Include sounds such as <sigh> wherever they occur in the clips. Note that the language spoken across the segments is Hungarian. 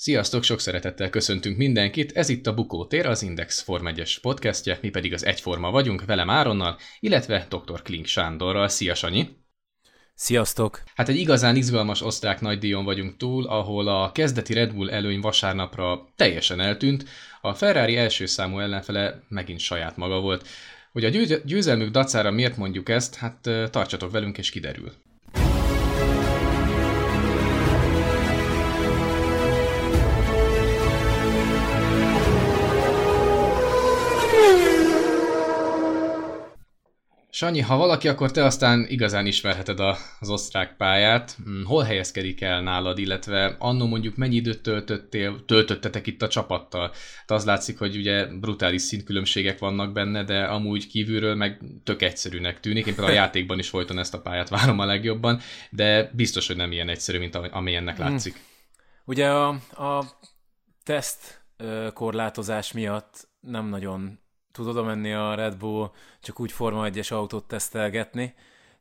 Sziasztok, sok szeretettel köszöntünk mindenkit, ez itt a Bukótér, az Index Form 1 podcastje, mi pedig az Egyforma vagyunk, velem Áronnal, illetve dr. Klink Sándorral. Szia Sanyi! Sziasztok! Hát egy igazán izgalmas osztrák nagydíjon vagyunk túl, ahol a kezdeti Red Bull előny vasárnapra teljesen eltűnt, a Ferrari első számú ellenfele megint saját maga volt. Hogy a győzelmük dacára miért mondjuk ezt, hát tartsatok velünk és kiderül. Sanyi, ha valaki, akkor te aztán igazán ismerheted az osztrák pályát. Hmm, hol helyezkedik el nálad, illetve annó mondjuk mennyi időt töltöttél, töltöttetek itt a csapattal? Te az látszik, hogy ugye brutális szintkülönbségek vannak benne, de amúgy kívülről meg tök egyszerűnek tűnik. Én például a játékban is folyton ezt a pályát várom a legjobban, de biztos, hogy nem ilyen egyszerű, mint amilyennek hmm. látszik. Hmm. Ugye a, a teszt korlátozás miatt nem nagyon tud oda menni a Red Bull csak úgy Forma 1-es autót tesztelgetni,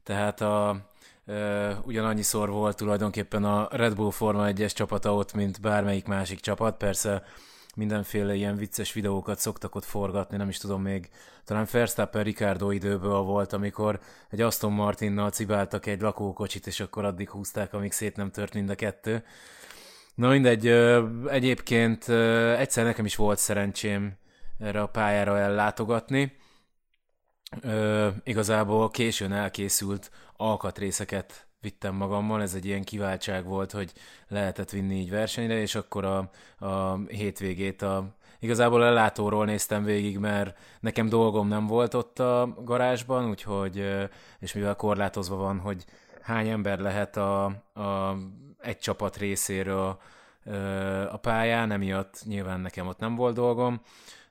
tehát a, e, ugyanannyiszor volt tulajdonképpen a Red Bull Forma 1-es csapata ott, mint bármelyik másik csapat, persze mindenféle ilyen vicces videókat szoktak ott forgatni, nem is tudom még, talán Verstappen Ricardo időből volt, amikor egy Aston Martinnal cibáltak egy lakókocsit, és akkor addig húzták, amíg szét nem tört mind a kettő. Na mindegy, egyébként egyszer nekem is volt szerencsém erre a pályára ellátogatni. Ö, igazából későn elkészült alkatrészeket vittem magammal, ez egy ilyen kiváltság volt, hogy lehetett vinni így versenyre, és akkor a, a hétvégét a Igazából a látóról néztem végig, mert nekem dolgom nem volt ott a garázsban, úgyhogy, és mivel korlátozva van, hogy hány ember lehet a, a egy csapat részéről a pályán, emiatt nyilván nekem ott nem volt dolgom,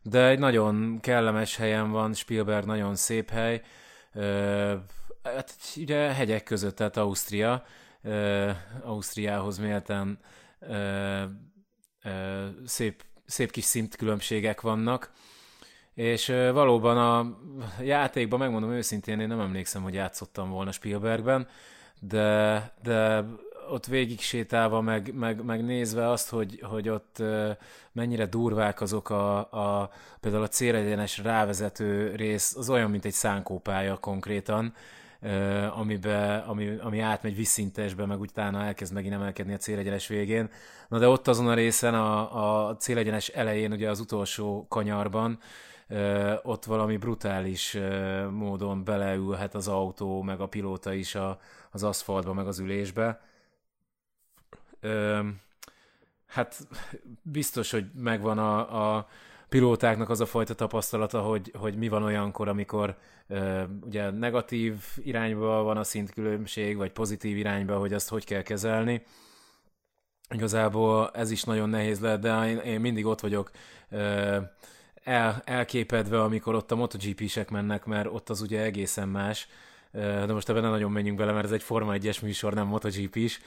de egy nagyon kellemes helyen van, Spielberg nagyon szép hely, hát ugye hegyek között, tehát Ausztria, Ausztriához méltán szép, szép kis szintkülönbségek vannak, és valóban a játékban, megmondom őszintén, én nem emlékszem, hogy játszottam volna Spielbergben, de, de ott végig sétálva, meg, meg, meg nézve azt, hogy, hogy ott mennyire durvák azok a, a például a célegyenes rávezető rész, az olyan, mint egy szánkópálya konkrétan, amibe, ami, ami átmegy visszintesbe, meg utána elkezd megint emelkedni a célegyenes végén. Na de ott azon a részen, a, a célegyenes elején, ugye az utolsó kanyarban, ott valami brutális módon beleülhet az autó, meg a pilóta is a, az aszfaltba, meg az ülésbe hát biztos, hogy megvan a, a pilótáknak az a fajta tapasztalata, hogy, hogy mi van olyankor, amikor ö, ugye negatív irányba van a szintkülönbség, vagy pozitív irányba, hogy azt hogy kell kezelni. Igazából ez is nagyon nehéz lehet, de én, én mindig ott vagyok ö, el, elképedve, amikor ott a MotoGP-sek mennek, mert ott az ugye egészen más. De most ebben nem nagyon menjünk bele, mert ez egy Forma 1-es műsor, nem MotoGP is.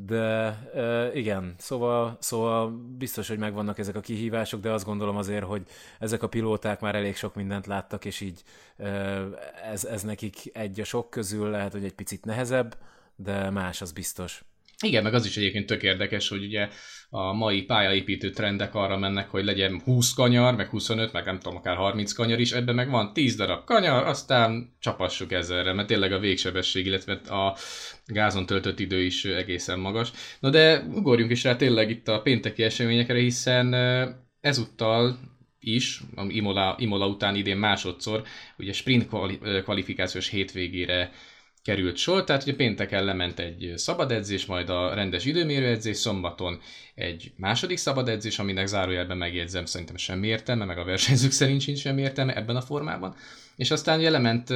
De uh, igen, szóval, szóval biztos, hogy megvannak ezek a kihívások, de azt gondolom azért, hogy ezek a pilóták már elég sok mindent láttak, és így uh, ez, ez nekik egy a sok közül lehet, hogy egy picit nehezebb, de más az biztos. Igen, meg az is egyébként tök érdekes, hogy ugye a mai pályaépítő trendek arra mennek, hogy legyen 20 kanyar, meg 25, meg nem tudom, akár 30 kanyar is, ebben meg van 10 darab kanyar, aztán csapassuk ezerre, mert tényleg a végsebesség, illetve a gázon töltött idő is egészen magas. Na de ugorjunk is rá tényleg itt a pénteki eseményekre, hiszen ezúttal is, Imola, Imola után idén másodszor, ugye sprint kvalifikációs hétvégére került sor, tehát ugye pénteken lement egy szabad edzés, majd a rendes időmérőedzés, szombaton egy második szabad edzés, aminek zárójelben megjegyzem, szerintem semmi értelme, meg a versenyzők szerint sincs semmi értelme ebben a formában. És aztán lement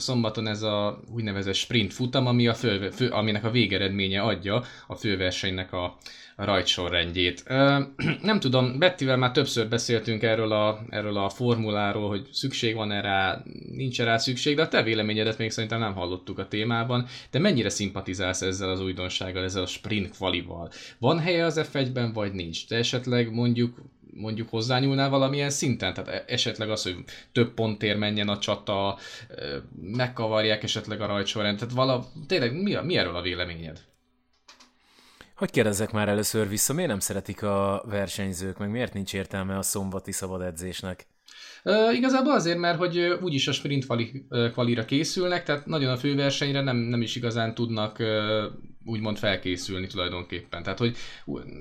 szombaton ez a úgynevezett sprint futam, ami a fő, fő, aminek a végeredménye adja a főversenynek a, a rajtsorrendjét. <clears throat> Nem tudom, Bettivel már többször beszéltünk erről a, erről a formuláról, hogy szükség van erre, nincs rá szükség, de a te véleményedet még szerintem nem hallottuk a témában. De mennyire szimpatizálsz ezzel az újdonsággal, ezzel a sprint kvalival? Van helye az F1-ben, vagy nincs? Te esetleg mondjuk mondjuk hozzányúlnál valamilyen szinten? Tehát e- esetleg az, hogy több pontért menjen a csata, megkavarják esetleg a rajtsorrend, tehát vala, tényleg mi, a, mi erről a véleményed? Hogy kérdezzek már először vissza, miért nem szeretik a versenyzők, meg miért nincs értelme a szombati szabad edzésnek? Uh, igazából azért, mert hogy úgyis a sprint kvali, kvalira készülnek, tehát nagyon a főversenyre nem, nem is igazán tudnak uh, úgymond felkészülni tulajdonképpen. Tehát, hogy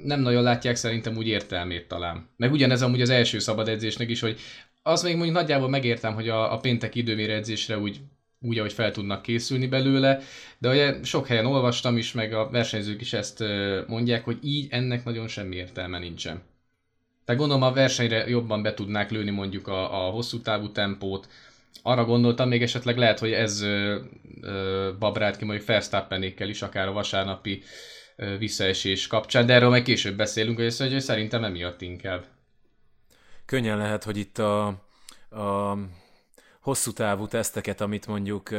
nem nagyon látják szerintem úgy értelmét talán. Meg ugyanez amúgy az első szabad edzésnek is, hogy az még mondjuk nagyjából megértem, hogy a, a péntek időmérő edzésre úgy úgy, ahogy fel tudnak készülni belőle, de ugye sok helyen olvastam is, meg a versenyzők is ezt mondják, hogy így ennek nagyon semmi értelme nincsen. Tehát gondolom a versenyre jobban be tudnák lőni mondjuk a, a hosszú távú tempót, arra gondoltam még esetleg lehet, hogy ez ö, ö, babrált ki mondjuk Verstappenékkel is, akár a vasárnapi ö, visszaesés kapcsán, de erről majd később beszélünk, hogy, ezt, hogy szerintem emiatt inkább. Könnyen lehet, hogy itt a, a hosszú távú teszteket, amit mondjuk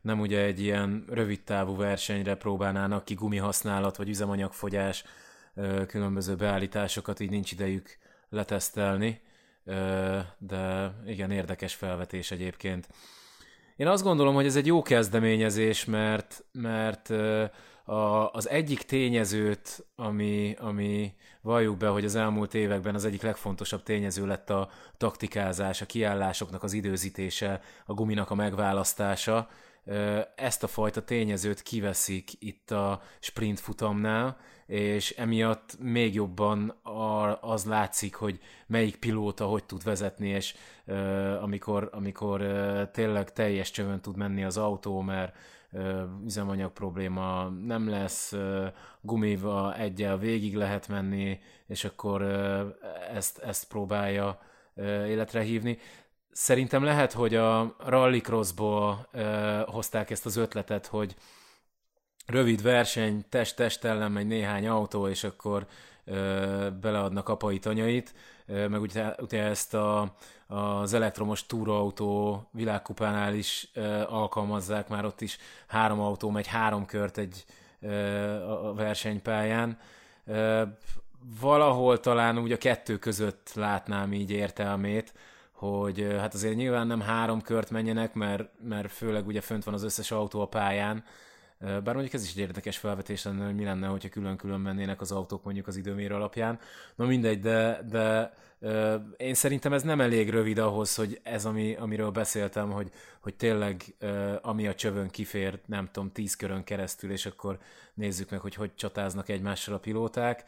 nem ugye egy ilyen rövid távú versenyre próbálnának ki gumihasználat vagy üzemanyagfogyás, különböző beállításokat, így nincs idejük letesztelni, de igen, érdekes felvetés egyébként. Én azt gondolom, hogy ez egy jó kezdeményezés, mert, mert a, az egyik tényezőt, ami, ami valljuk be, hogy az elmúlt években az egyik legfontosabb tényező lett a taktikázás, a kiállásoknak az időzítése, a guminak a megválasztása, ezt a fajta tényezőt kiveszik itt a sprint futamnál, és emiatt még jobban az látszik, hogy melyik pilóta hogy tud vezetni, és amikor, amikor tényleg teljes csövön tud menni az autó, mert üzemanyag probléma nem lesz, gumival egyel végig lehet menni, és akkor ezt, ezt próbálja életre hívni. Szerintem lehet, hogy a Rallycrossból hozták ezt az ötletet, hogy rövid verseny, test-test ellen megy néhány autó, és akkor beleadnak apai tanyait, meg ugye, ugye ezt a, az elektromos túrautó világkupánál is alkalmazzák, már ott is három autó megy három kört egy a versenypályán. Valahol talán úgy a kettő között látnám így értelmét, hogy hát azért nyilván nem három kört menjenek, mert, mert főleg ugye fönt van az összes autó a pályán, bár mondjuk ez is egy érdekes felvetés lenne, hogy mi lenne, hogyha külön-külön mennének az autók mondjuk az időmérő alapján. Na mindegy, de, de én szerintem ez nem elég rövid ahhoz, hogy ez, ami, amiről beszéltem, hogy, hogy tényleg ami a csövön kifér, nem tudom, tíz körön keresztül, és akkor nézzük meg, hogy hogy csatáznak egymással a pilóták.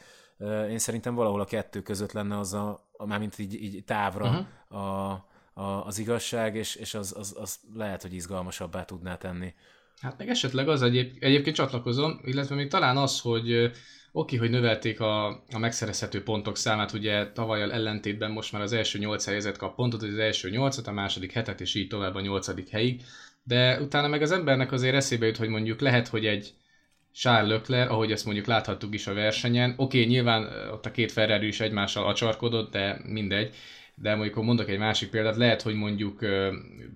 Én szerintem valahol a kettő között lenne az a, a mármint így, így távra uh-huh. a, a, az igazság, és, és az, az, az lehet, hogy izgalmasabbá tudná tenni. Hát meg esetleg az egyéb, egyébként csatlakozom, illetve még talán az, hogy oké, hogy növelték a, a megszerezhető pontok számát, ugye tavalyal ellentétben most már az első nyolc helyezett kap pontot, az első nyolcat, a második hetet, és így tovább a nyolcadik helyig, de utána meg az embernek azért eszébe jut, hogy mondjuk lehet, hogy egy Charles Leclerc, ahogy ezt mondjuk láthattuk is a versenyen, oké, nyilván ott a két Ferrari is egymással acsarkodott, de mindegy, de mondjuk mondok egy másik példát, lehet, hogy mondjuk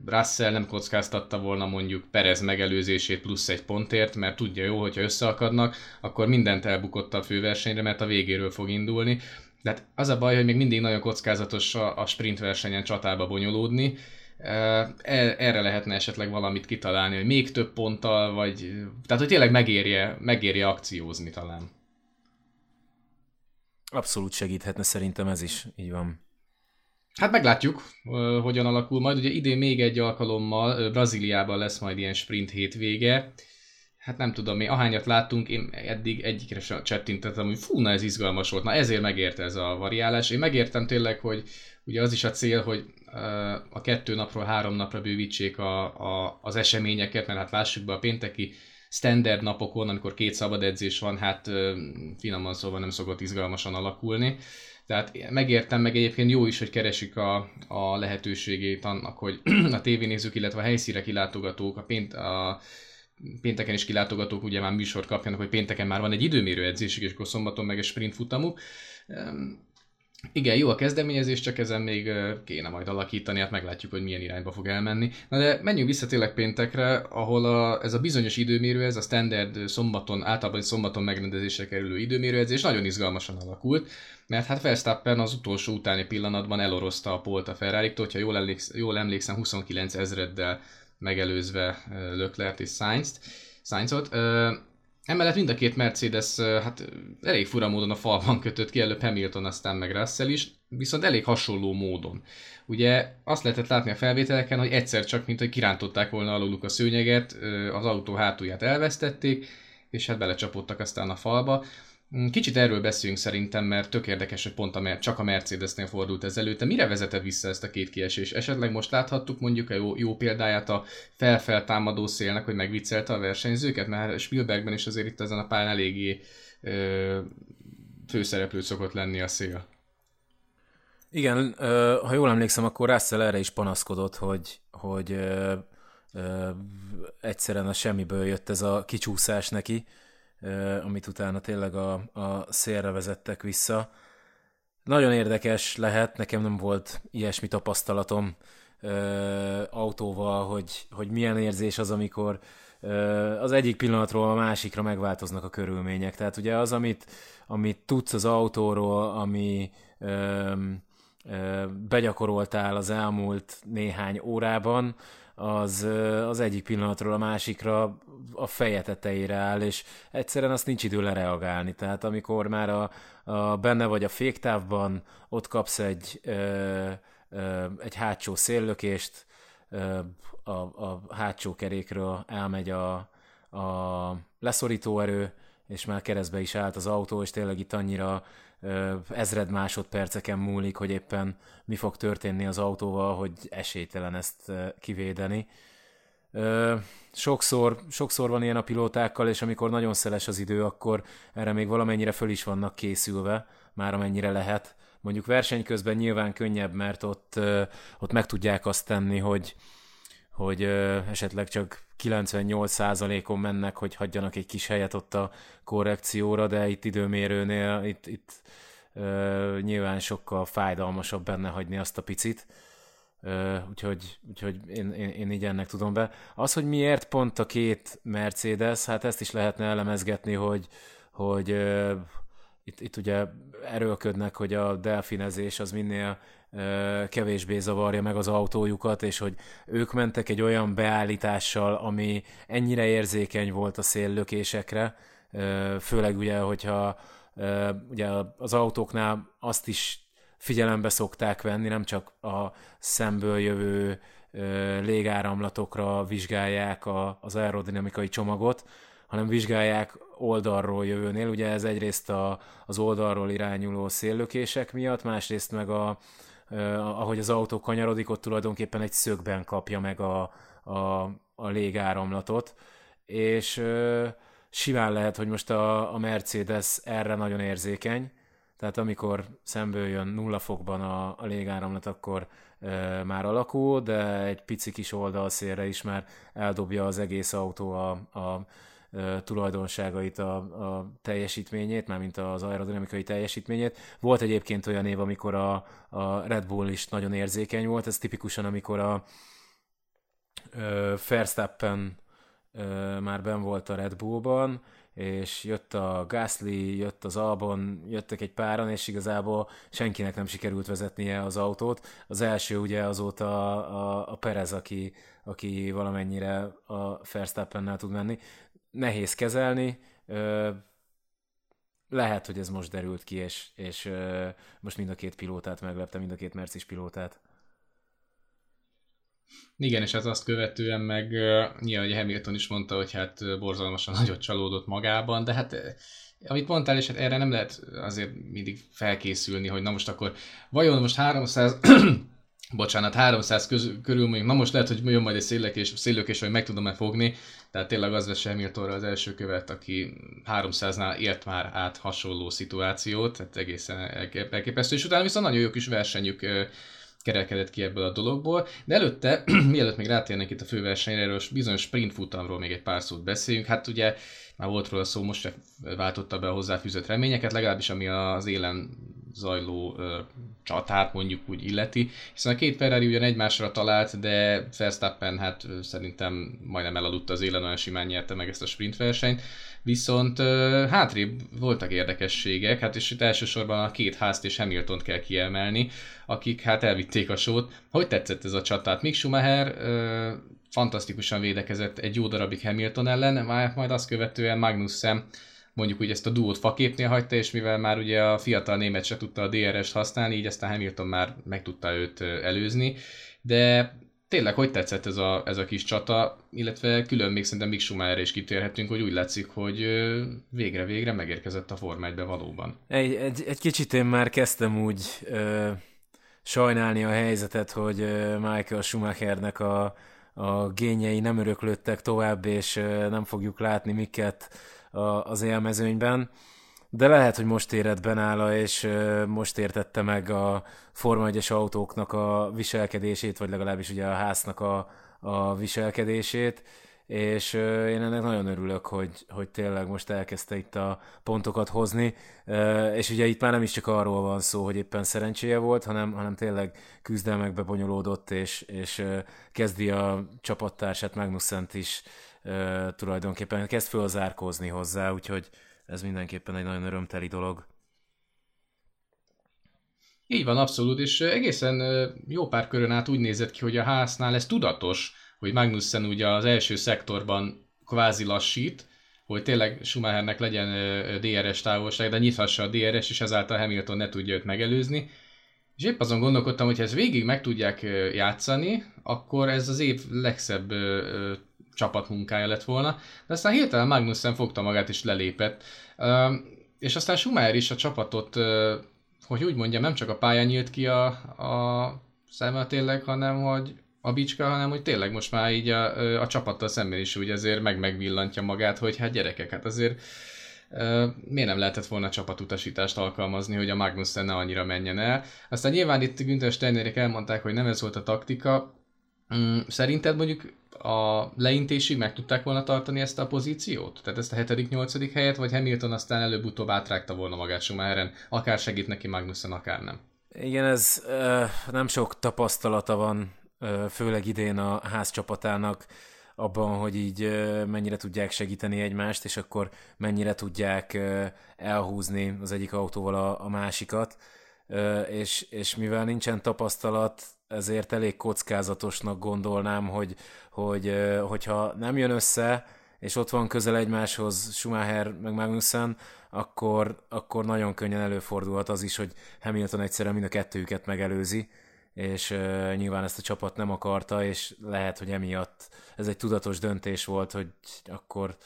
Russell nem kockáztatta volna mondjuk Perez megelőzését plusz egy pontért, mert tudja jó, hogyha összeakadnak, akkor mindent elbukott a főversenyre, mert a végéről fog indulni. De hát az a baj, hogy még mindig nagyon kockázatos a sprint versenyen csatába bonyolódni, erre lehetne esetleg valamit kitalálni, hogy még több ponttal, vagy tehát hogy tényleg megérje, megérje akciózni talán. Abszolút segíthetne szerintem ez is, így van. Hát meglátjuk, hogyan alakul majd. Ugye idén még egy alkalommal Brazíliában lesz majd ilyen sprint hétvége. Hát nem tudom, mi ahányat láttunk, én eddig egyikre sem csettintettem, hogy fú, na ez izgalmas volt, na ezért megérte ez a variálás. Én megértem tényleg, hogy ugye az is a cél, hogy a kettő napról három napra bővítsék a, a, az eseményeket, mert hát lássuk be a pénteki standard napokon, amikor két szabad edzés van, hát finoman szóval nem szokott izgalmasan alakulni. Tehát megértem, meg egyébként jó is, hogy keresik a, a lehetőségét annak, hogy <clears throat> a tévénézők, illetve a helyszíre kilátogatók, a, pént, a pénteken is kilátogatók ugye már műsort kapjanak, hogy pénteken már van egy időmérő edzésük, és akkor szombaton meg egy sprint futamuk. Igen, jó a kezdeményezés, csak ezen még kéne majd alakítani, hát meglátjuk, hogy milyen irányba fog elmenni. Na de menjünk vissza tényleg péntekre, ahol a, ez a bizonyos időmérő, ez a standard szombaton, általában szombaton megrendezésre kerülő időmérőedzés nagyon izgalmasan alakult, mert hát Verstappen az utolsó utáni pillanatban elorozta a polt a ferrari hogyha jól, emléksz, jól emlékszem, 29 ezreddel megelőzve Leclerc és Sainz-t. Sainzot. Emellett mind a két Mercedes hát elég fura módon a falban kötött ki, előbb Hamilton, aztán meg Russell is, viszont elég hasonló módon. Ugye azt lehetett látni a felvételeken, hogy egyszer csak, mint hogy kirántották volna aluluk a szőnyeget, az autó hátulját elvesztették, és hát belecsapódtak aztán a falba. Mm, kicsit erről beszélünk szerintem, mert tök érdekes, hogy pont a, csak a Mercedesnél fordult ez előtte. Mire vezetett vissza ezt a két kiesés? Esetleg most láthattuk mondjuk a jó, jó példáját a felfel támadó szélnek, hogy megviccelte a versenyzőket, mert Spielbergben is azért itt ezen a pályán eléggé ö, főszereplő szokott lenni a szél. Igen, ha jól emlékszem, akkor Russell erre is panaszkodott, hogy, hogy ö, ö, egyszerűen a semmiből jött ez a kicsúszás neki, amit utána tényleg a, a szélre vezettek vissza. Nagyon érdekes lehet, nekem nem volt ilyesmi tapasztalatom autóval, hogy, hogy milyen érzés az, amikor az egyik pillanatról a másikra megváltoznak a körülmények. Tehát ugye az, amit, amit tudsz az autóról, ami ö, ö, begyakoroltál az elmúlt néhány órában, az, az egyik pillanatról a másikra a feje tetejére áll, és egyszerűen azt nincs idő lereagálni. Tehát amikor már a, a benne vagy a féktávban, ott kapsz egy, ö, ö, egy hátsó széllökést, ö, a, a hátsó kerékről elmegy a, a leszorító erő, és már keresztbe is állt az autó, és tényleg itt annyira ezred másodperceken múlik, hogy éppen mi fog történni az autóval, hogy esélytelen ezt kivédeni. Sokszor, sokszor van ilyen a pilótákkal, és amikor nagyon szeles az idő, akkor erre még valamennyire föl is vannak készülve, már amennyire lehet. Mondjuk verseny közben nyilván könnyebb, mert ott, ott meg tudják azt tenni, hogy, hogy esetleg csak 98%-on mennek, hogy hagyjanak egy kis helyet ott a korrekcióra, de itt időmérőnél itt, itt uh, nyilván sokkal fájdalmasabb benne hagyni azt a picit. Uh, úgyhogy, úgyhogy én, én, én így ennek tudom be. Az, hogy miért pont a két Mercedes, hát ezt is lehetne elemezgetni, hogy, hogy uh, itt, itt ugye erőlködnek, hogy a delfinezés az minél kevésbé zavarja meg az autójukat, és hogy ők mentek egy olyan beállítással, ami ennyire érzékeny volt a széllökésekre, főleg ugye, hogyha ugye az autóknál azt is figyelembe szokták venni, nem csak a szemből jövő légáramlatokra vizsgálják az aerodinamikai csomagot, hanem vizsgálják oldalról jövőnél. Ugye ez egyrészt a, az oldalról irányuló széllökések miatt, másrészt meg a, ahogy az autó kanyarodik, ott tulajdonképpen egy szögben kapja meg a, a, a légáramlatot, és simán lehet, hogy most a, a Mercedes erre nagyon érzékeny, tehát amikor szemből jön nulla fokban a, a légáramlat, akkor e, már alakul, de egy pici kis oldalszélre is már eldobja az egész autó a, a tulajdonságait, a, a teljesítményét, mármint az aerodinamikai teljesítményét. Volt egyébként olyan év, amikor a, a Red Bull is nagyon érzékeny volt, ez tipikusan, amikor a Verstappen már ben volt a Red Bullban, és jött a Gasly, jött az Albon, jöttek egy páran, és igazából senkinek nem sikerült vezetnie az autót. Az első ugye azóta a, a, a Perez, aki, aki valamennyire a Verstappennel tud menni nehéz kezelni. Lehet, hogy ez most derült ki, és, és most mind a két pilótát meglepte, mind a két Mercis pilótát. Igen, és hát azt követően meg nyilván hogy Hamilton is mondta, hogy hát borzalmasan nagyot csalódott magában, de hát amit mondtál, és hát erre nem lehet azért mindig felkészülni, hogy na most akkor vajon most 300 <clears throat> bocsánat, 300 köz, körül mondjuk, na most lehet, hogy jön majd egy széllökés, széllökés, hogy meg tudom-e fogni, tehát tényleg az vesz Hamiltonra az első követ, aki 300-nál élt már át hasonló szituációt, tehát egészen elképesztő, és utána viszont nagyon jó kis versenyük kerekedett ki ebből a dologból, de előtte, <clears throat> mielőtt még rátérnénk itt a főversenyre, erről bizonyos sprint futamról még egy pár szót beszéljünk, hát ugye már volt róla szó, most csak váltotta be a hozzáfűzött reményeket, legalábbis ami az élen zajló ö, csatát mondjuk úgy illeti, hiszen a két Ferrari ugyan egymásra talált, de Verstappen hát szerintem majdnem elaludta az élen, olyan simán nyerte meg ezt a sprint versenyt, viszont ö, hátrébb voltak érdekességek, hát és itt elsősorban a két házt és Hamilton kell kiemelni, akik hát elvitték a sót. Hogy tetszett ez a csatát? Mick Schumacher ö, fantasztikusan védekezett egy jó darabig Hamilton ellen, majd azt követően Magnussen mondjuk úgy ezt a duót faképnél hagyta, és mivel már ugye a fiatal német se tudta a DRS-t használni, így aztán Hamilton már meg tudta őt előzni, de tényleg hogy tetszett ez a, ez a kis csata, illetve külön még szerintem Mick Schumacher is kitérhetünk, hogy úgy látszik, hogy végre-végre megérkezett a Forma 1 valóban. Egy, egy, egy kicsit én már kezdtem úgy ö, sajnálni a helyzetet, hogy Michael Schumachernek a, a gényei nem öröklődtek tovább, és nem fogjuk látni miket a, az élmezőnyben. De lehet, hogy most érett benála, és most értette meg a Forma 1 autóknak a viselkedését, vagy legalábbis ugye a háznak a, a viselkedését, és én ennek nagyon örülök, hogy, hogy tényleg most elkezdte itt a pontokat hozni, és ugye itt már nem is csak arról van szó, hogy éppen szerencséje volt, hanem, hanem tényleg küzdelmekbe bonyolódott, és, és kezdi a csapattársát Magnussent is tulajdonképpen, kezd fölzárkózni hozzá, úgyhogy ez mindenképpen egy nagyon örömteli dolog. Így van, abszolút, és egészen jó pár körön át úgy nézett ki, hogy a háznál ez tudatos, hogy Magnussen ugye az első szektorban kvázi lassít, hogy tényleg Schumachernek legyen DRS távolság, de nyithassa a DRS, és ezáltal Hamilton ne tudja őt megelőzni. És épp azon gondolkodtam, hogy ha ezt végig meg tudják játszani, akkor ez az év legszebb csapatmunkája lett volna, de aztán hirtelen Magnussen fogta magát és lelépett. És aztán Schumacher is a csapatot, hogy úgy mondjam, nem csak a pályán nyílt ki a, a szeme tényleg, hanem hogy a bicska, hanem hogy tényleg most már így a, a csapattal szemben is úgy azért meg megvillantja magát, hogy hát gyerekek, hát azért Uh, miért nem lehetett volna csapatutasítást alkalmazni, hogy a Magnussen ne annyira menjen el. Aztán nyilván itt Günther Steinerek elmondták, hogy nem ez volt a taktika. Um, szerinted mondjuk a leintésig meg tudták volna tartani ezt a pozíciót? Tehát ezt a 7.-8. helyet, vagy Hamilton aztán előbb-utóbb átrágta volna magát Schumacheren, akár segít neki Magnussen, akár nem? Igen, ez uh, nem sok tapasztalata van, uh, főleg idén a ház csapatának abban, hogy így uh, mennyire tudják segíteni egymást, és akkor mennyire tudják uh, elhúzni az egyik autóval a, a másikat. És, és mivel nincsen tapasztalat, ezért elég kockázatosnak gondolnám, hogy, hogy hogyha nem jön össze, és ott van közel egymáshoz Schumacher meg Magnussen, akkor, akkor nagyon könnyen előfordulhat az is, hogy Hamilton egyszerűen mind a kettőjüket megelőzi, és uh, nyilván ezt a csapat nem akarta, és lehet, hogy emiatt ez egy tudatos döntés volt, hogy akkor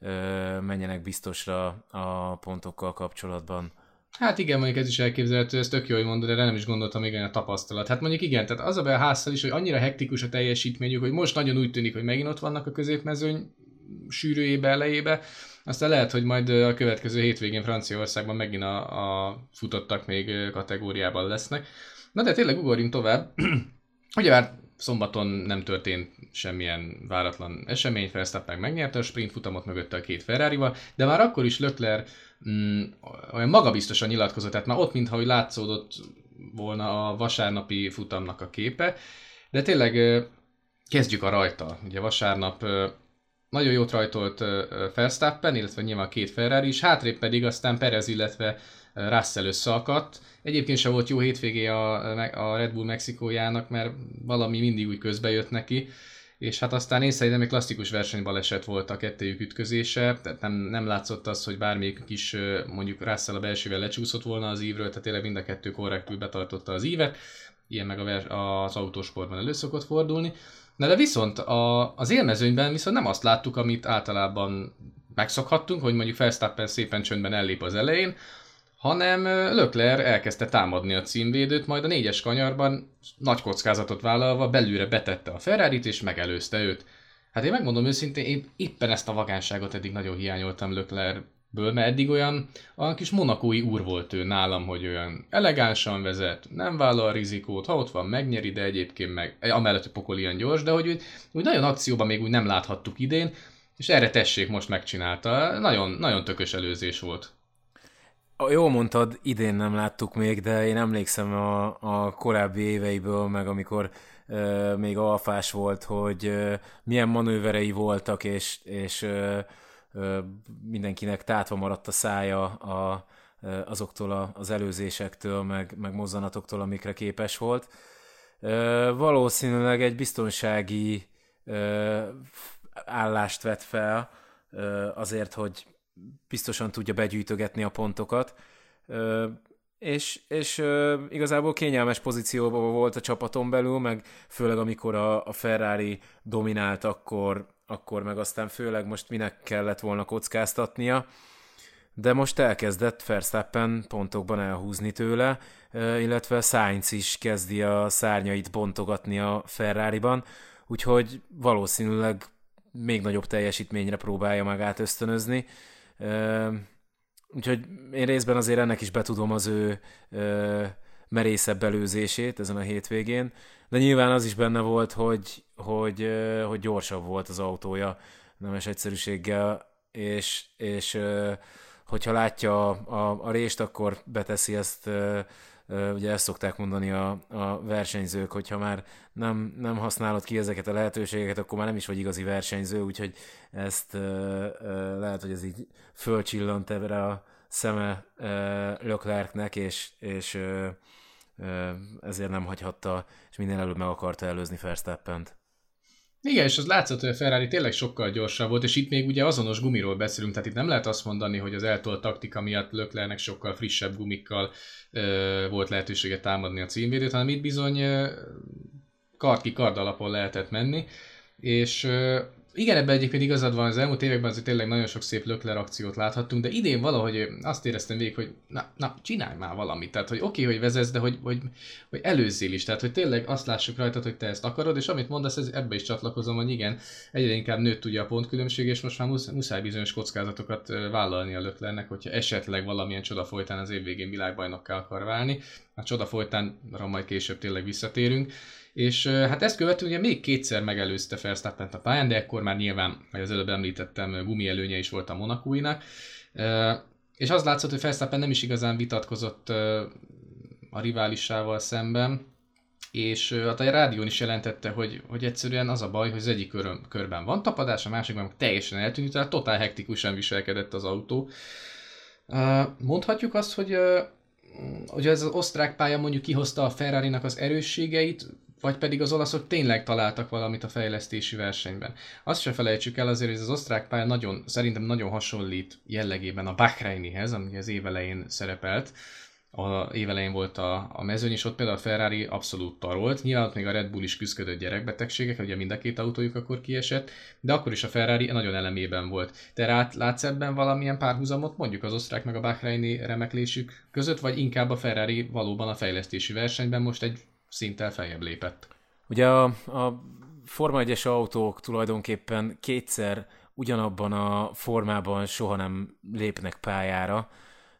uh, menjenek biztosra a pontokkal kapcsolatban. Hát igen, mondjuk ez is elképzelhető, ez tök jó, hogy mondod, de nem is gondoltam még a tapasztalat. Hát mondjuk igen, tehát az a be is, hogy annyira hektikus a teljesítményük, hogy most nagyon úgy tűnik, hogy megint ott vannak a középmezőny sűrűjébe, elejébe, aztán lehet, hogy majd a következő hétvégén Franciaországban megint a, a futottak még kategóriában lesznek. Na de tényleg ugorjunk tovább. <clears throat> Ugye már szombaton nem történt semmilyen váratlan esemény, Verstappen megnyerte a sprint futamot mögötte a két ferrari de már akkor is Lökler mm, olyan magabiztosan nyilatkozott, tehát már ott mintha hogy látszódott volna a vasárnapi futamnak a képe, de tényleg kezdjük a rajta. Ugye vasárnap nagyon jót rajtolt Verstappen, illetve nyilván két Ferrari is, hátrébb pedig aztán Perez, illetve Russell összeakadt. Egyébként sem volt jó hétvégé a, a Red Bull Mexikójának, mert valami mindig úgy közbe jött neki, és hát aztán én szerintem egy klasszikus versenybaleset volt a kettőjük ütközése, tehát nem, nem látszott az, hogy bármelyik is mondjuk Russell a belsővel lecsúszott volna az ívről, tehát tényleg mind a kettő korrektül betartotta az ívet, ilyen meg a vers, az autósportban elő szokott fordulni. Na de viszont a, az élmezőnyben viszont nem azt láttuk, amit általában megszokhattunk, hogy mondjuk Verstappen szépen csöndben ellép az elején, hanem Lökler elkezdte támadni a címvédőt, majd a négyes kanyarban nagy kockázatot vállalva belülre betette a ferrari és megelőzte őt. Hát én megmondom őszintén, én éppen ezt a vagánságot eddig nagyon hiányoltam Löklerből, mert eddig olyan, olyan kis monakói úr volt ő nálam, hogy olyan elegánsan vezet, nem vállal rizikót, ha ott van, megnyeri, de egyébként meg, eh, amellett, hogy pokol ilyen gyors, de hogy úgy, úgy nagyon akcióban még úgy nem láthattuk idén, és erre tessék, most megcsinálta. Nagyon, nagyon tökös előzés volt. Jó mondtad, idén nem láttuk még, de én emlékszem a, a korábbi éveiből, meg amikor uh, még alfás volt, hogy uh, milyen manőverei voltak, és, és uh, uh, mindenkinek tátva maradt a szája a, uh, azoktól a, az előzésektől, meg, meg mozzanatoktól, amikre képes volt. Uh, valószínűleg egy biztonsági állást vett fel azért, hogy biztosan tudja begyűjtögetni a pontokat. És, és igazából kényelmes pozícióban volt a csapaton belül, meg főleg amikor a, a Ferrari dominált, akkor, akkor meg aztán főleg most minek kellett volna kockáztatnia. De most elkezdett Verstappen pontokban elhúzni tőle, illetve Sainz is kezdi a szárnyait bontogatni a Ferrari-ban, úgyhogy valószínűleg még nagyobb teljesítményre próbálja magát ösztönözni. Úgyhogy én részben azért ennek is betudom az ő merészebb előzését ezen a hétvégén, de nyilván az is benne volt, hogy, hogy, hogy gyorsabb volt az autója nemes egyszerűséggel, és, és hogyha látja a, a, a rést, akkor beteszi ezt ugye ezt szokták mondani a, a versenyzők, hogyha már nem, nem használod ki ezeket a lehetőségeket, akkor már nem is vagy igazi versenyző, úgyhogy ezt lehet, hogy ez így fölcsillant ebbre a szeme Leclercnek, és, és ezért nem hagyhatta, és minden előbb meg akarta előzni Verstappent. Igen, és az látszott, hogy a Ferrari tényleg sokkal gyorsabb volt, és itt még ugye azonos gumiról beszélünk, tehát itt nem lehet azt mondani, hogy az eltolt taktika miatt Löklernek sokkal frissebb gumikkal ö, volt lehetősége támadni a címvédőt, hanem itt bizony ö, kard ki kard alapon lehetett menni, és igen, ebben egyébként igazad van, az elmúlt években azért tényleg nagyon sok szép lökler akciót láthattunk, de idén valahogy azt éreztem végig, hogy na, na csinálj már valamit. Tehát, hogy oké, okay, hogy vezetsz, de hogy, hogy, hogy előzzél is. Tehát, hogy tényleg azt lássuk rajtad, hogy te ezt akarod, és amit mondasz, ez, ebbe is csatlakozom, hogy igen, egyre inkább nőtt ugye a pontkülönbség, és most már muszáj bizonyos kockázatokat vállalni a löklernek, hogyha esetleg valamilyen csoda folytán az év végén világbajnokká akar válni. A csoda folytán, majd később tényleg visszatérünk. És hát ezt követően ugye még kétszer megelőzte Verstappen a pályán, de ekkor már nyilván, ahogy az előbb említettem, gumi előnye is volt a Monakúinak. És az látszott, hogy Verstappen nem is igazán vitatkozott a riválisával szemben, és hát a rádión is jelentette, hogy, hogy egyszerűen az a baj, hogy az egyik körön, körben van tapadás, a másikban teljesen eltűnt, tehát totál hektikusan viselkedett az autó. Mondhatjuk azt, hogy, hogy ez az osztrák pálya mondjuk kihozta a Ferrari-nak az erősségeit, vagy pedig az olaszok tényleg találtak valamit a fejlesztési versenyben. Azt se felejtsük el azért, hogy az osztrák pálya nagyon, szerintem nagyon hasonlít jellegében a Bahreinihez, ami az évelején szerepelt. A évelején volt a, a mezőny, és ott például a Ferrari abszolút tarolt. Nyilván ott még a Red Bull is küzdött gyerekbetegségek, ugye mind a két autójuk akkor kiesett, de akkor is a Ferrari nagyon elemében volt. Te rá látsz ebben valamilyen párhuzamot mondjuk az osztrák meg a Bahreini remeklésük között, vagy inkább a Ferrari valóban a fejlesztési versenyben most egy szinttel feljebb lépett. Ugye a, a Forma 1-es autók tulajdonképpen kétszer ugyanabban a formában soha nem lépnek pályára.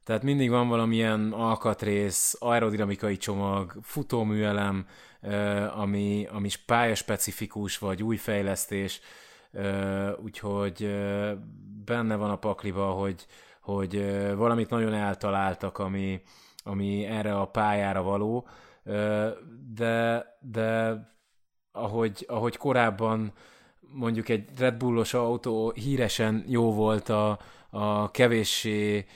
Tehát mindig van valamilyen alkatrész, aerodinamikai csomag, futóműelem, ami, ami pályaspecifikus, vagy új fejlesztés, úgyhogy benne van a pakliba, hogy, hogy valamit nagyon eltaláltak, ami, ami erre a pályára való, de, de ahogy, ahogy korábban mondjuk egy Red Bullos autó híresen jó volt a, a kevéssé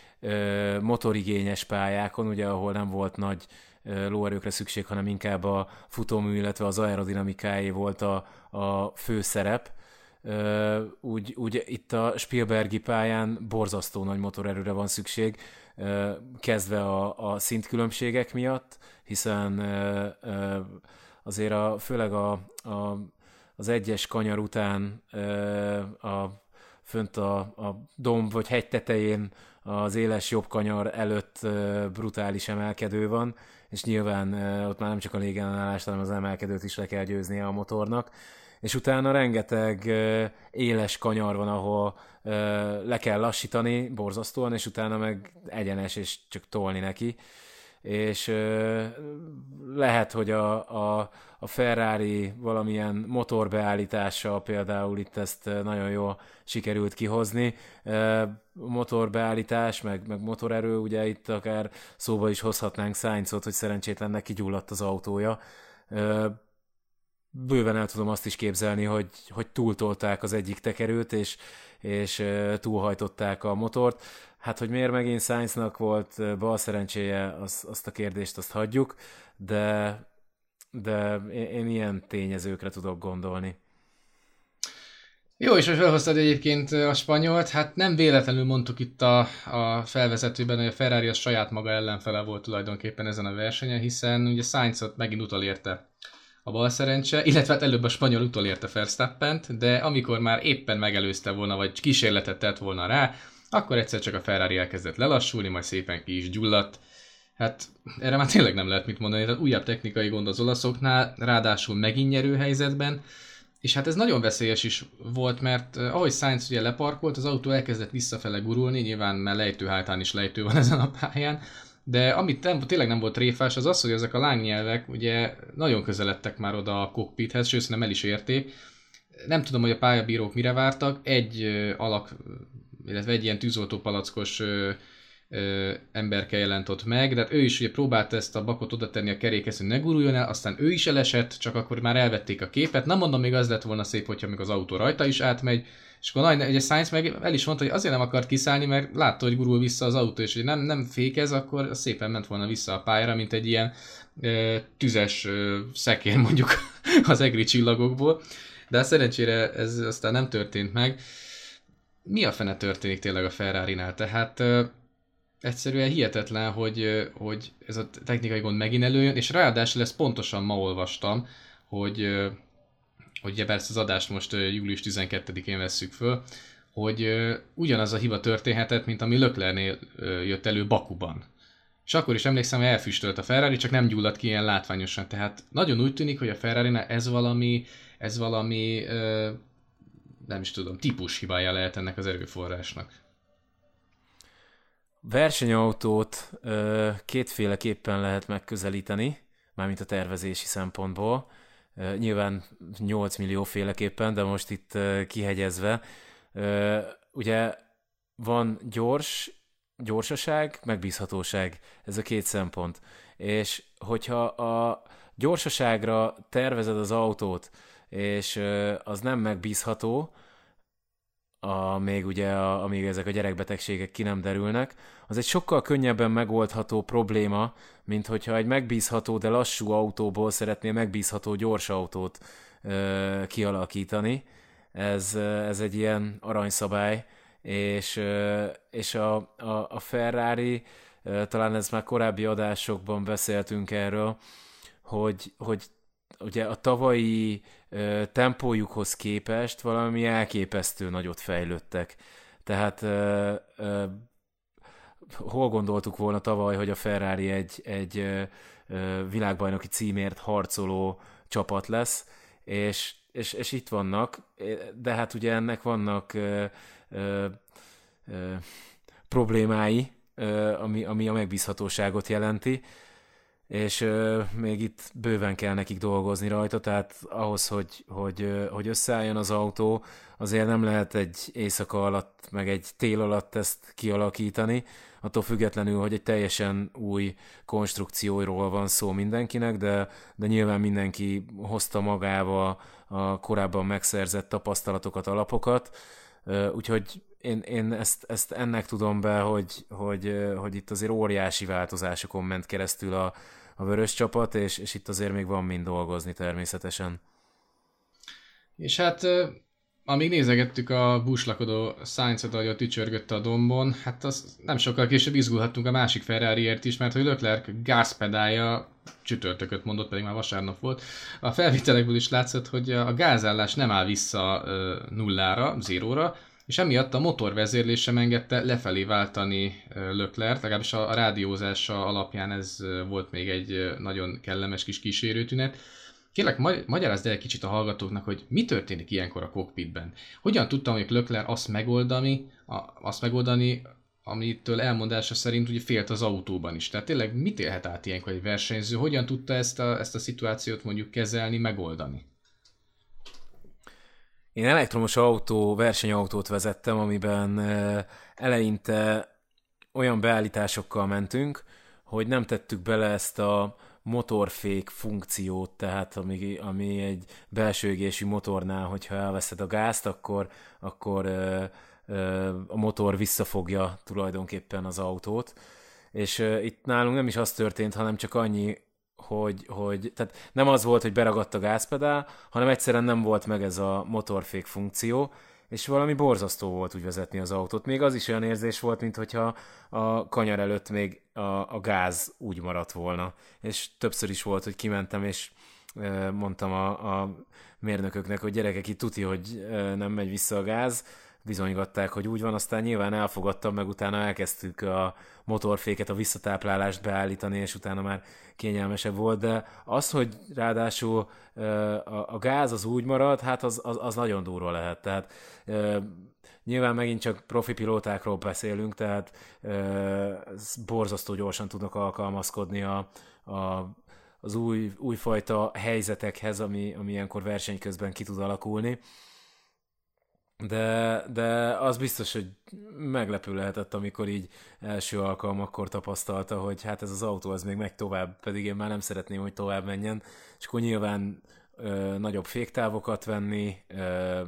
motorigényes pályákon, ugye ahol nem volt nagy lóerőkre szükség, hanem inkább a futómű, illetve az aerodinamikáé volt a, a főszerep. Úgy, úgy itt a Spielbergi pályán borzasztó nagy motorerőre van szükség, kezdve a, a szintkülönbségek miatt, hiszen azért a, főleg a, a, az egyes kanyar után a, fönt a, a domb vagy hegy tetején az éles jobb kanyar előtt brutális emelkedő van, és nyilván ott már nem csak a légellenállást, hanem az emelkedőt is le kell győznie a motornak, és utána rengeteg éles kanyar van, ahol le kell lassítani borzasztóan, és utána meg egyenes, és csak tolni neki és lehet, hogy a, a, a Ferrari valamilyen motorbeállítása például itt ezt nagyon jól sikerült kihozni. Motorbeállítás, meg, meg motorerő, ugye itt akár szóba is hozhatnánk Sainzot, hogy szerencsétlennek kigyulladt az autója. Bőven el tudom azt is képzelni, hogy, hogy túltolták az egyik tekerőt, és, és túlhajtották a motort Hát, hogy miért megint Sainznak volt bal szerencséje, az, azt a kérdést azt hagyjuk, de, de én, én ilyen tényezőkre tudok gondolni. Jó, és most felhoztad egyébként a spanyolt, hát nem véletlenül mondtuk itt a, a felvezetőben, hogy a Ferrari a saját maga ellenfele volt tulajdonképpen ezen a versenyen, hiszen ugye Sainzot megint utolérte a bal szerencse, illetve hát előbb a spanyol utolérte Verstappent, de amikor már éppen megelőzte volna, vagy kísérletet tett volna rá, akkor egyszer csak a Ferrari elkezdett lelassulni, majd szépen ki is gyulladt. Hát erre már tényleg nem lehet mit mondani, tehát újabb technikai gond az olaszoknál, ráadásul megint nyerő helyzetben, és hát ez nagyon veszélyes is volt, mert uh, ahogy Sainz ugye leparkolt, az autó elkezdett visszafele gurulni, nyilván mert lejtőhátán is lejtő van <laughs> ezen a pályán, de amit nem, tényleg nem volt tréfás, az az, hogy ezek a lángnyelvek ugye nagyon közeledtek már oda a cockpithez, sőt nem el is érték. Nem tudom, hogy a pályabírók mire vártak, egy uh, alak, illetve egy ilyen tűzoltópalackos uh, ö, emberke jelent meg, de hát ő is ugye próbálta ezt a bakot oda tenni a kerékhez, hogy ne guruljon el, aztán ő is elesett, csak akkor már elvették a képet. Nem mondom, még az lett volna szép, hogyha még az autó rajta is átmegy, és akkor nagy, ugye Sainz meg el is mondta, hogy azért nem akart kiszállni, mert látta, hogy gurul vissza az autó, és hogy nem, nem fékez, akkor szépen ment volna vissza a pályára, mint egy ilyen ö, tüzes ö, szekér mondjuk <laughs> az egri csillagokból. De hát szerencsére ez aztán nem történt meg. Mi a fene történik tényleg a Ferrari-nál? Tehát egyszerűen hihetetlen, hogy, hogy ez a technikai gond megint előjön, és ráadásul ezt pontosan ma olvastam, hogy, hogy persze az adást most július 12-én vesszük föl, hogy ugyanaz a hiba történhetett, mint ami Löklernél jött elő Bakuban. És akkor is emlékszem, hogy elfüstölt a Ferrari, csak nem gyulladt ki ilyen látványosan. Tehát nagyon úgy tűnik, hogy a ferrari ez valami, ez valami, nem is tudom, típus hibája lehet ennek az erőforrásnak. Versenyautót ö, kétféleképpen lehet megközelíteni, mármint a tervezési szempontból. Ö, nyilván 8 millió féleképpen, de most itt ö, kihegyezve. Ö, ugye van gyors, gyorsaság, megbízhatóság. Ez a két szempont. És hogyha a gyorsaságra tervezed az autót, és az nem megbízható, a, még ugye, a, amíg ezek a gyerekbetegségek ki nem derülnek, az egy sokkal könnyebben megoldható probléma, mint hogyha egy megbízható, de lassú autóból szeretnél megbízható gyors autót ö, kialakítani. Ez, ez egy ilyen aranyszabály, és, ö, és a, a, a Ferrari, ö, talán ez már korábbi adásokban beszéltünk erről, hogy, hogy ugye a tavalyi tempójukhoz képest valami elképesztő nagyot fejlődtek. Tehát ö, ö, hol gondoltuk volna tavaly, hogy a Ferrari egy, egy ö, világbajnoki címért harcoló csapat lesz, és, és, és itt vannak, de hát ugye ennek vannak ö, ö, ö, problémái, ami, ami a megbízhatóságot jelenti, és még itt bőven kell nekik dolgozni rajta, tehát ahhoz, hogy, hogy, hogy összeálljon az autó, azért nem lehet egy éjszaka alatt, meg egy tél alatt ezt kialakítani, attól függetlenül, hogy egy teljesen új konstrukcióról van szó mindenkinek, de, de nyilván mindenki hozta magába a korábban megszerzett tapasztalatokat, alapokat, úgyhogy én, én ezt, ezt ennek tudom be, hogy, hogy, hogy itt azért óriási változásokon ment keresztül a, a vörös csapat, és, és itt azért még van mind dolgozni természetesen. És hát amíg nézegettük a buslakodó Sainz-ot, ahogy a tücsörgött a dombon, hát az nem sokkal később izgulhattunk a másik ferrari is, mert hogy Leclerc gázpedálja csütörtököt mondott, pedig már vasárnap volt. A felvételekből is látszott, hogy a gázállás nem áll vissza nullára, zéróra, és emiatt a motorvezérlés sem engedte lefelé váltani Leclerc, legalábbis a, a rádiózása alapján ez volt még egy nagyon kellemes kis kísérőtünet. Kérlek, magyarázd el kicsit a hallgatóknak, hogy mi történik ilyenkor a kokpitben. Hogyan tudtam, hogy Leclerc azt megoldani, a, azt megoldani, amitől elmondása szerint ugye félt az autóban is. Tehát tényleg mit élhet át ilyenkor egy versenyző? Hogyan tudta ezt a, ezt a szituációt mondjuk kezelni, megoldani? Én elektromos autó, versenyautót vezettem, amiben eleinte olyan beállításokkal mentünk, hogy nem tettük bele ezt a motorfék funkciót, tehát ami, ami egy belső égésű motornál, hogyha elveszed a gázt, akkor, akkor ö, ö, a motor visszafogja tulajdonképpen az autót. És ö, itt nálunk nem is az történt, hanem csak annyi, hogy, hogy tehát nem az volt, hogy beragadt a gázpedál, hanem egyszerűen nem volt meg ez a motorfék funkció, és valami borzasztó volt úgy vezetni az autót. Még az is olyan érzés volt, mintha a kanyar előtt még a, a gáz úgy maradt volna. És többször is volt, hogy kimentem, és mondtam a, a mérnököknek, hogy gyerekek, itt tuti, hogy nem megy vissza a gáz, bizonygatták, hogy úgy van, aztán nyilván elfogadtam, meg utána elkezdtük a motorféket, a visszatáplálást beállítani, és utána már kényelmesebb volt, de az, hogy ráadásul a gáz az úgy marad, hát az, az, az nagyon durva lehet, tehát Nyilván megint csak profi pilótákról beszélünk, tehát borzasztó gyorsan tudnak alkalmazkodni a, a az új, újfajta helyzetekhez, ami, ami ilyenkor verseny közben ki tud alakulni. De, de az biztos, hogy meglepő lehetett, amikor így első alkalmakkor tapasztalta, hogy hát ez az autó az még megy tovább, pedig én már nem szeretném, hogy tovább menjen. És akkor nyilván ö, nagyobb féktávokat venni, ö,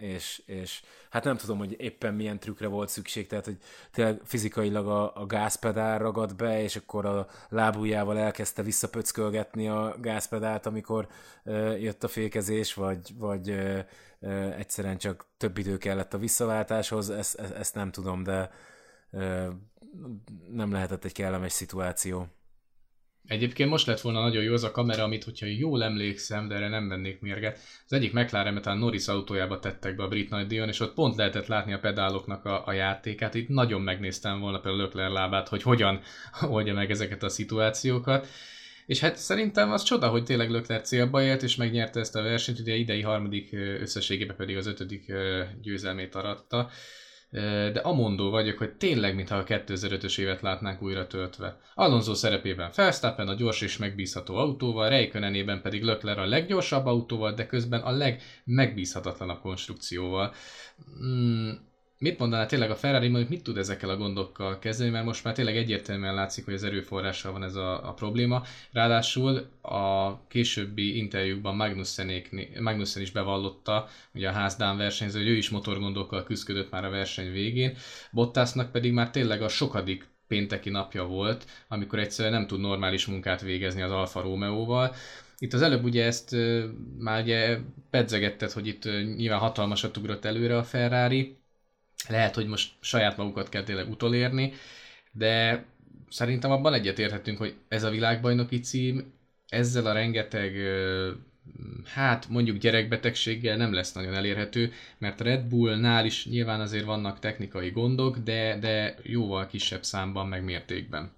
és, és hát nem tudom, hogy éppen milyen trükkre volt szükség, tehát hogy tényleg fizikailag a, a gázpedál ragad be, és akkor a lábujjával elkezdte visszapöckölgetni a gázpedált, amikor ö, jött a fékezés, vagy, vagy ö, ö, egyszerűen csak több idő kellett a visszaváltáshoz, ezt, ezt nem tudom, de ö, nem lehetett egy kellemes szituáció. Egyébként most lett volna nagyon jó az a kamera, amit, hogyha jól emlékszem, de erre nem vennék mérget. Az egyik McLaren talán Norris autójába tettek be a brit nagydíjon, és ott pont lehetett látni a pedáloknak a, a játékát. Itt nagyon megnéztem volna például Lökler lábát, hogy hogyan <laughs> oldja meg ezeket a szituációkat. És hát szerintem az csoda, hogy tényleg Lökler célba ért, és megnyerte ezt a versenyt, ugye idei harmadik összességében pedig az ötödik győzelmét aratta de amondó vagyok, hogy tényleg, mintha a 2005-ös évet látnánk újra töltve. Alonso szerepében Verstappen a gyors és megbízható autóval, Reikönenében pedig Lökler a leggyorsabb autóval, de közben a legmegbízhatatlanabb konstrukcióval. Mm, mit mondaná tényleg a Ferrari, hogy mit tud ezekkel a gondokkal kezdeni, mert most már tényleg egyértelműen látszik, hogy az erőforrással van ez a, a probléma. Ráadásul a későbbi interjúkban Magnussen is bevallotta, ugye a házdán versenyző, hogy ő is motorgondokkal küzdött már a verseny végén, Bottasnak pedig már tényleg a sokadik pénteki napja volt, amikor egyszerűen nem tud normális munkát végezni az Alfa Romeo-val. Itt az előbb ugye ezt már ugye pedzegetted, hogy itt nyilván hatalmasat ugrott előre a Ferrari, lehet, hogy most saját magukat kell tényleg utolérni, de szerintem abban egyetérthetünk, hogy ez a világbajnoki cím ezzel a rengeteg hát mondjuk gyerekbetegséggel nem lesz nagyon elérhető, mert Red Bullnál is nyilván azért vannak technikai gondok, de, de jóval kisebb számban, meg mértékben.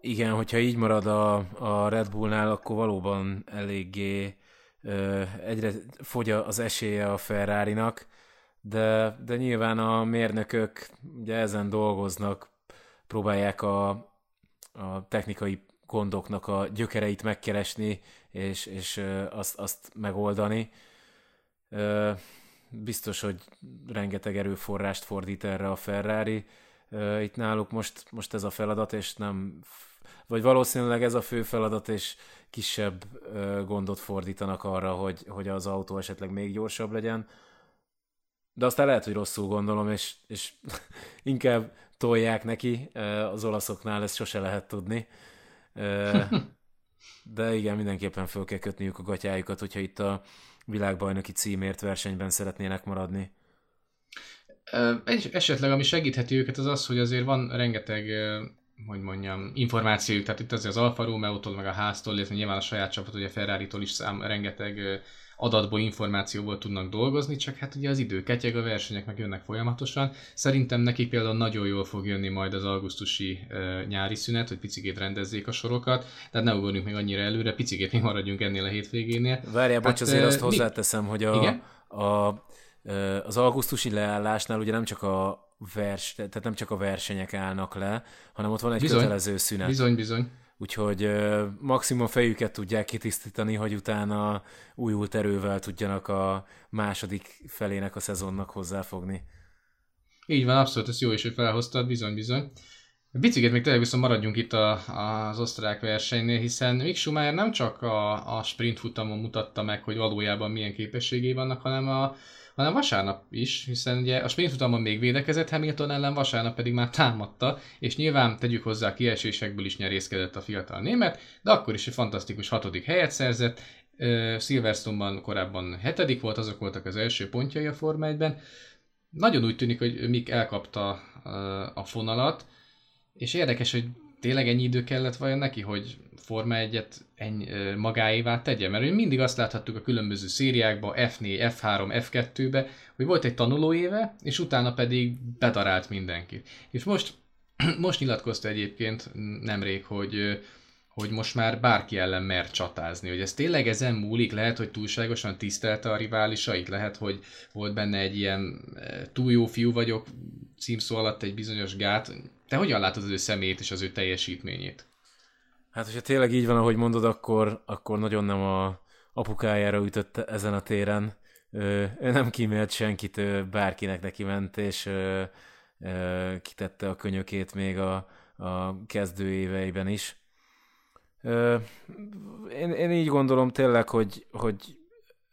Igen, hogyha így marad a, a Red Bullnál, akkor valóban eléggé ö, egyre fogy az esélye a Ferrari-nak de, de nyilván a mérnökök ugye ezen dolgoznak, próbálják a, a technikai gondoknak a gyökereit megkeresni, és, és azt, azt megoldani. Biztos, hogy rengeteg erőforrást fordít erre a Ferrari. Itt náluk most, most ez a feladat, és nem vagy valószínűleg ez a fő feladat, és kisebb gondot fordítanak arra, hogy, hogy az autó esetleg még gyorsabb legyen de aztán lehet, hogy rosszul gondolom, és, és <laughs> inkább tolják neki, az olaszoknál ezt sose lehet tudni. <laughs> De igen, mindenképpen föl kell kötniük a gatyájukat, hogyha itt a világbajnoki címért versenyben szeretnének maradni. Egy, esetleg, ami segítheti őket, az az, hogy azért van rengeteg, hogy mondjam, információjuk, tehát itt azért az Alfa Romeo-tól, meg a háztól, illetve nyilván a saját csapat, ugye Ferrari-tól is szám, rengeteg adatból, információból tudnak dolgozni, csak hát ugye az idő ketyeg, a versenyek meg jönnek folyamatosan. Szerintem nekik például nagyon jól fog jönni majd az augusztusi uh, nyári szünet, hogy picikét rendezzék a sorokat, tehát ne ugorjunk még annyira előre, picikét még maradjunk ennél a hétvégénél. Várjál, hát, bocs, azért uh, azt hozzáteszem, mi? hogy a, igen? a, az augusztusi leállásnál ugye nem csak a vers, tehát nem csak a versenyek állnak le, hanem ott van egy bizony, kötelező szünet. Bizony, bizony. Úgyhogy maximum fejüket tudják kitisztítani, hogy utána újult erővel tudjanak a második felének a szezonnak hozzáfogni. Így van, abszolút, ez jó is, hogy felhoztad, bizony, bizony. Bicikét még tényleg viszont maradjunk itt a, az osztrák versenynél, hiszen Mick Schumacher nem csak a, a sprint futamon mutatta meg, hogy valójában milyen képességei vannak, hanem a, hanem vasárnap is, hiszen ugye a sprintfutamon még védekezett Hamilton ellen, vasárnap pedig már támadta, és nyilván tegyük hozzá kiesésekből is nyerészkedett a fiatal német, de akkor is egy fantasztikus hatodik helyet szerzett, Silverstone-ban korábban hetedik volt, azok voltak az első pontjai a Forma 1-ben. Nagyon úgy tűnik, hogy Mik elkapta a fonalat, és érdekes, hogy tényleg ennyi idő kellett vajon neki, hogy Forma 1-et ennyi, magáévá tegye? Mert mindig azt láthattuk a különböző szériákban, F4, F3, F2-be, hogy volt egy tanulóéve, és utána pedig bedarált mindenkit. És most, <clears throat> most nyilatkozta egyébként nemrég, hogy hogy most már bárki ellen mer csatázni, hogy ez tényleg ezen múlik, lehet, hogy túlságosan tisztelte a riválisait, lehet, hogy volt benne egy ilyen túl jó fiú vagyok címszó alatt egy bizonyos gát. Te hogyan látod az ő személyét és az ő teljesítményét? Hát, hogyha tényleg így van, ahogy mondod, akkor, akkor nagyon nem a apukájára ütött ezen a téren. Ő, nem kímélt senkit, ő bárkinek neki ment, és ő, ő, kitette a könyökét még a, a kezdő éveiben is. Ő, én, én így gondolom tényleg, hogy, hogy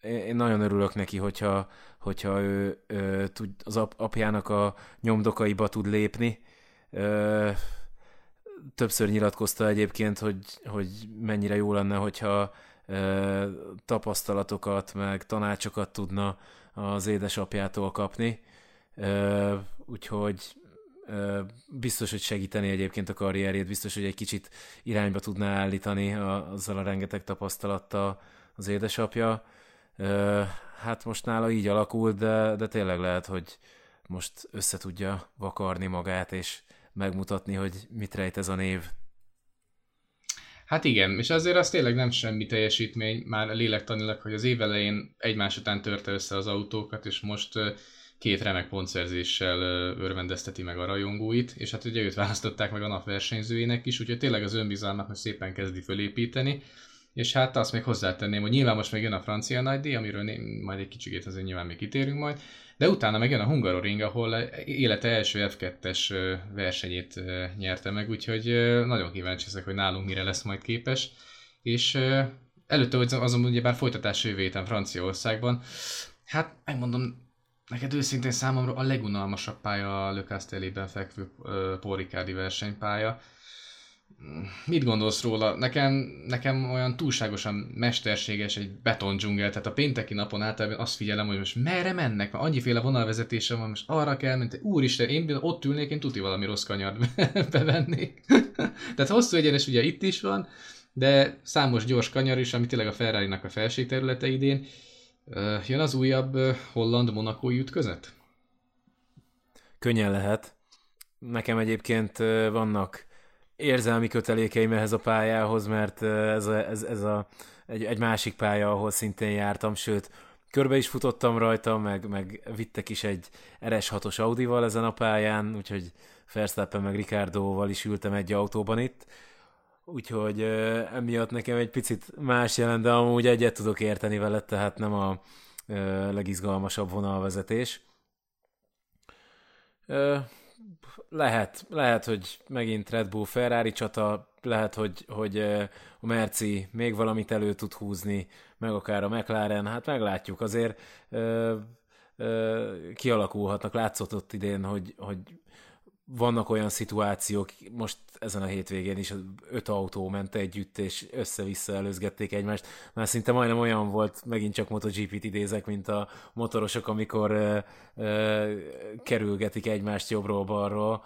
én nagyon örülök neki, hogyha, hogyha ő, ő tud, az apjának a nyomdokaiba tud lépni. Ö, többször nyilatkozta egyébként, hogy, hogy mennyire jó lenne, hogyha ö, tapasztalatokat, meg tanácsokat tudna az édesapjától kapni. Ö, úgyhogy biztos, hogy segíteni egyébként a karrierjét, biztos, hogy egy kicsit irányba tudná állítani a, azzal a rengeteg tapasztalattal az édesapja. Hát most nála így alakult, de, de tényleg lehet, hogy most össze tudja vakarni magát, és megmutatni, hogy mit rejt ez a név. Hát igen, és azért az tényleg nem semmi teljesítmény, már lélektanilag, hogy az év elején egymás után törte össze az autókat, és most két remek pontszerzéssel örvendezteti meg a rajongóit, és hát ugye őt választották meg a nap versenyzőjének is, úgyhogy tényleg az önbizalmat most szépen kezdi fölépíteni, és hát azt még hozzátenném, hogy nyilván most még jön a francia nagydíj, amiről majd egy kicsikét azért nyilván még kitérünk majd, de utána meg jön a Hungaroring, ahol élete első F2-es versenyét nyerte meg, úgyhogy nagyon kíváncsi ezek, hogy nálunk mire lesz majd képes. És előtte azon ugye bár folytatás jövő Franciaországban, hát megmondom, neked őszintén számomra a legunalmasabb pálya a Le Castelli-ben fekvő Ricardi versenypálya mit gondolsz róla? Nekem, nekem olyan túlságosan mesterséges egy beton dzsungel, tehát a pénteki napon általában azt figyelem, hogy most merre mennek, mert annyiféle vonalvezetése van, most arra kell menni, úristen, én ott ülnék, én tuti valami rossz kanyart <laughs> bevennék. <laughs> tehát hosszú egyenes ugye itt is van, de számos gyors kanyar is, ami tényleg a ferrari a felség területe idén. Jön az újabb holland monakói ütközet? Könnyen lehet. Nekem egyébként vannak érzelmi kötelékeim ehhez a pályához, mert ez a, ez, ez a egy, egy másik pálya, ahol szintén jártam, sőt, körbe is futottam rajta, meg, meg vittek is egy RS6-os Audival ezen a pályán, úgyhogy Verstappen meg Ricardoval is ültem egy autóban itt, úgyhogy emiatt nekem egy picit más jelent, de amúgy egyet tudok érteni vele, tehát nem a legizgalmasabb vonalvezetés. Lehet, lehet, hogy megint Red Bull Ferrari csata, lehet, hogy, hogy a Merci még valamit elő tud húzni, meg akár a McLaren, hát meglátjuk. Azért ö, ö, kialakulhatnak, látszott ott idén, hogy, hogy vannak olyan szituációk, most ezen a hétvégén is öt autó ment együtt, és össze-vissza előzgették egymást. Már szinte majdnem olyan volt, megint csak MotoGP-t idézek, mint a motorosok, amikor ö, ö, kerülgetik egymást jobbról-balról.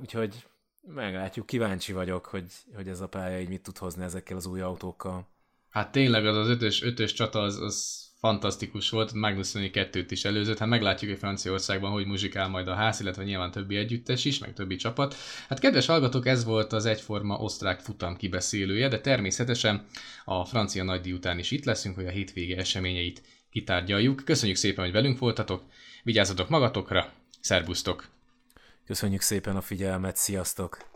úgyhogy meglátjuk, kíváncsi vagyok, hogy, hogy ez a pálya így mit tud hozni ezekkel az új autókkal. Hát tényleg az az ötös, ötös csata az, az fantasztikus volt, Magnussen kettőt is előzött, hát meglátjuk, hogy Franciaországban hogy muzsikál majd a ház, illetve nyilván többi együttes is, meg többi csapat. Hát kedves hallgatók, ez volt az egyforma osztrák futam kibeszélője, de természetesen a francia nagydíj után is itt leszünk, hogy a hétvége eseményeit kitárgyaljuk. Köszönjük szépen, hogy velünk voltatok, vigyázzatok magatokra, szerbusztok! Köszönjük szépen a figyelmet, sziasztok!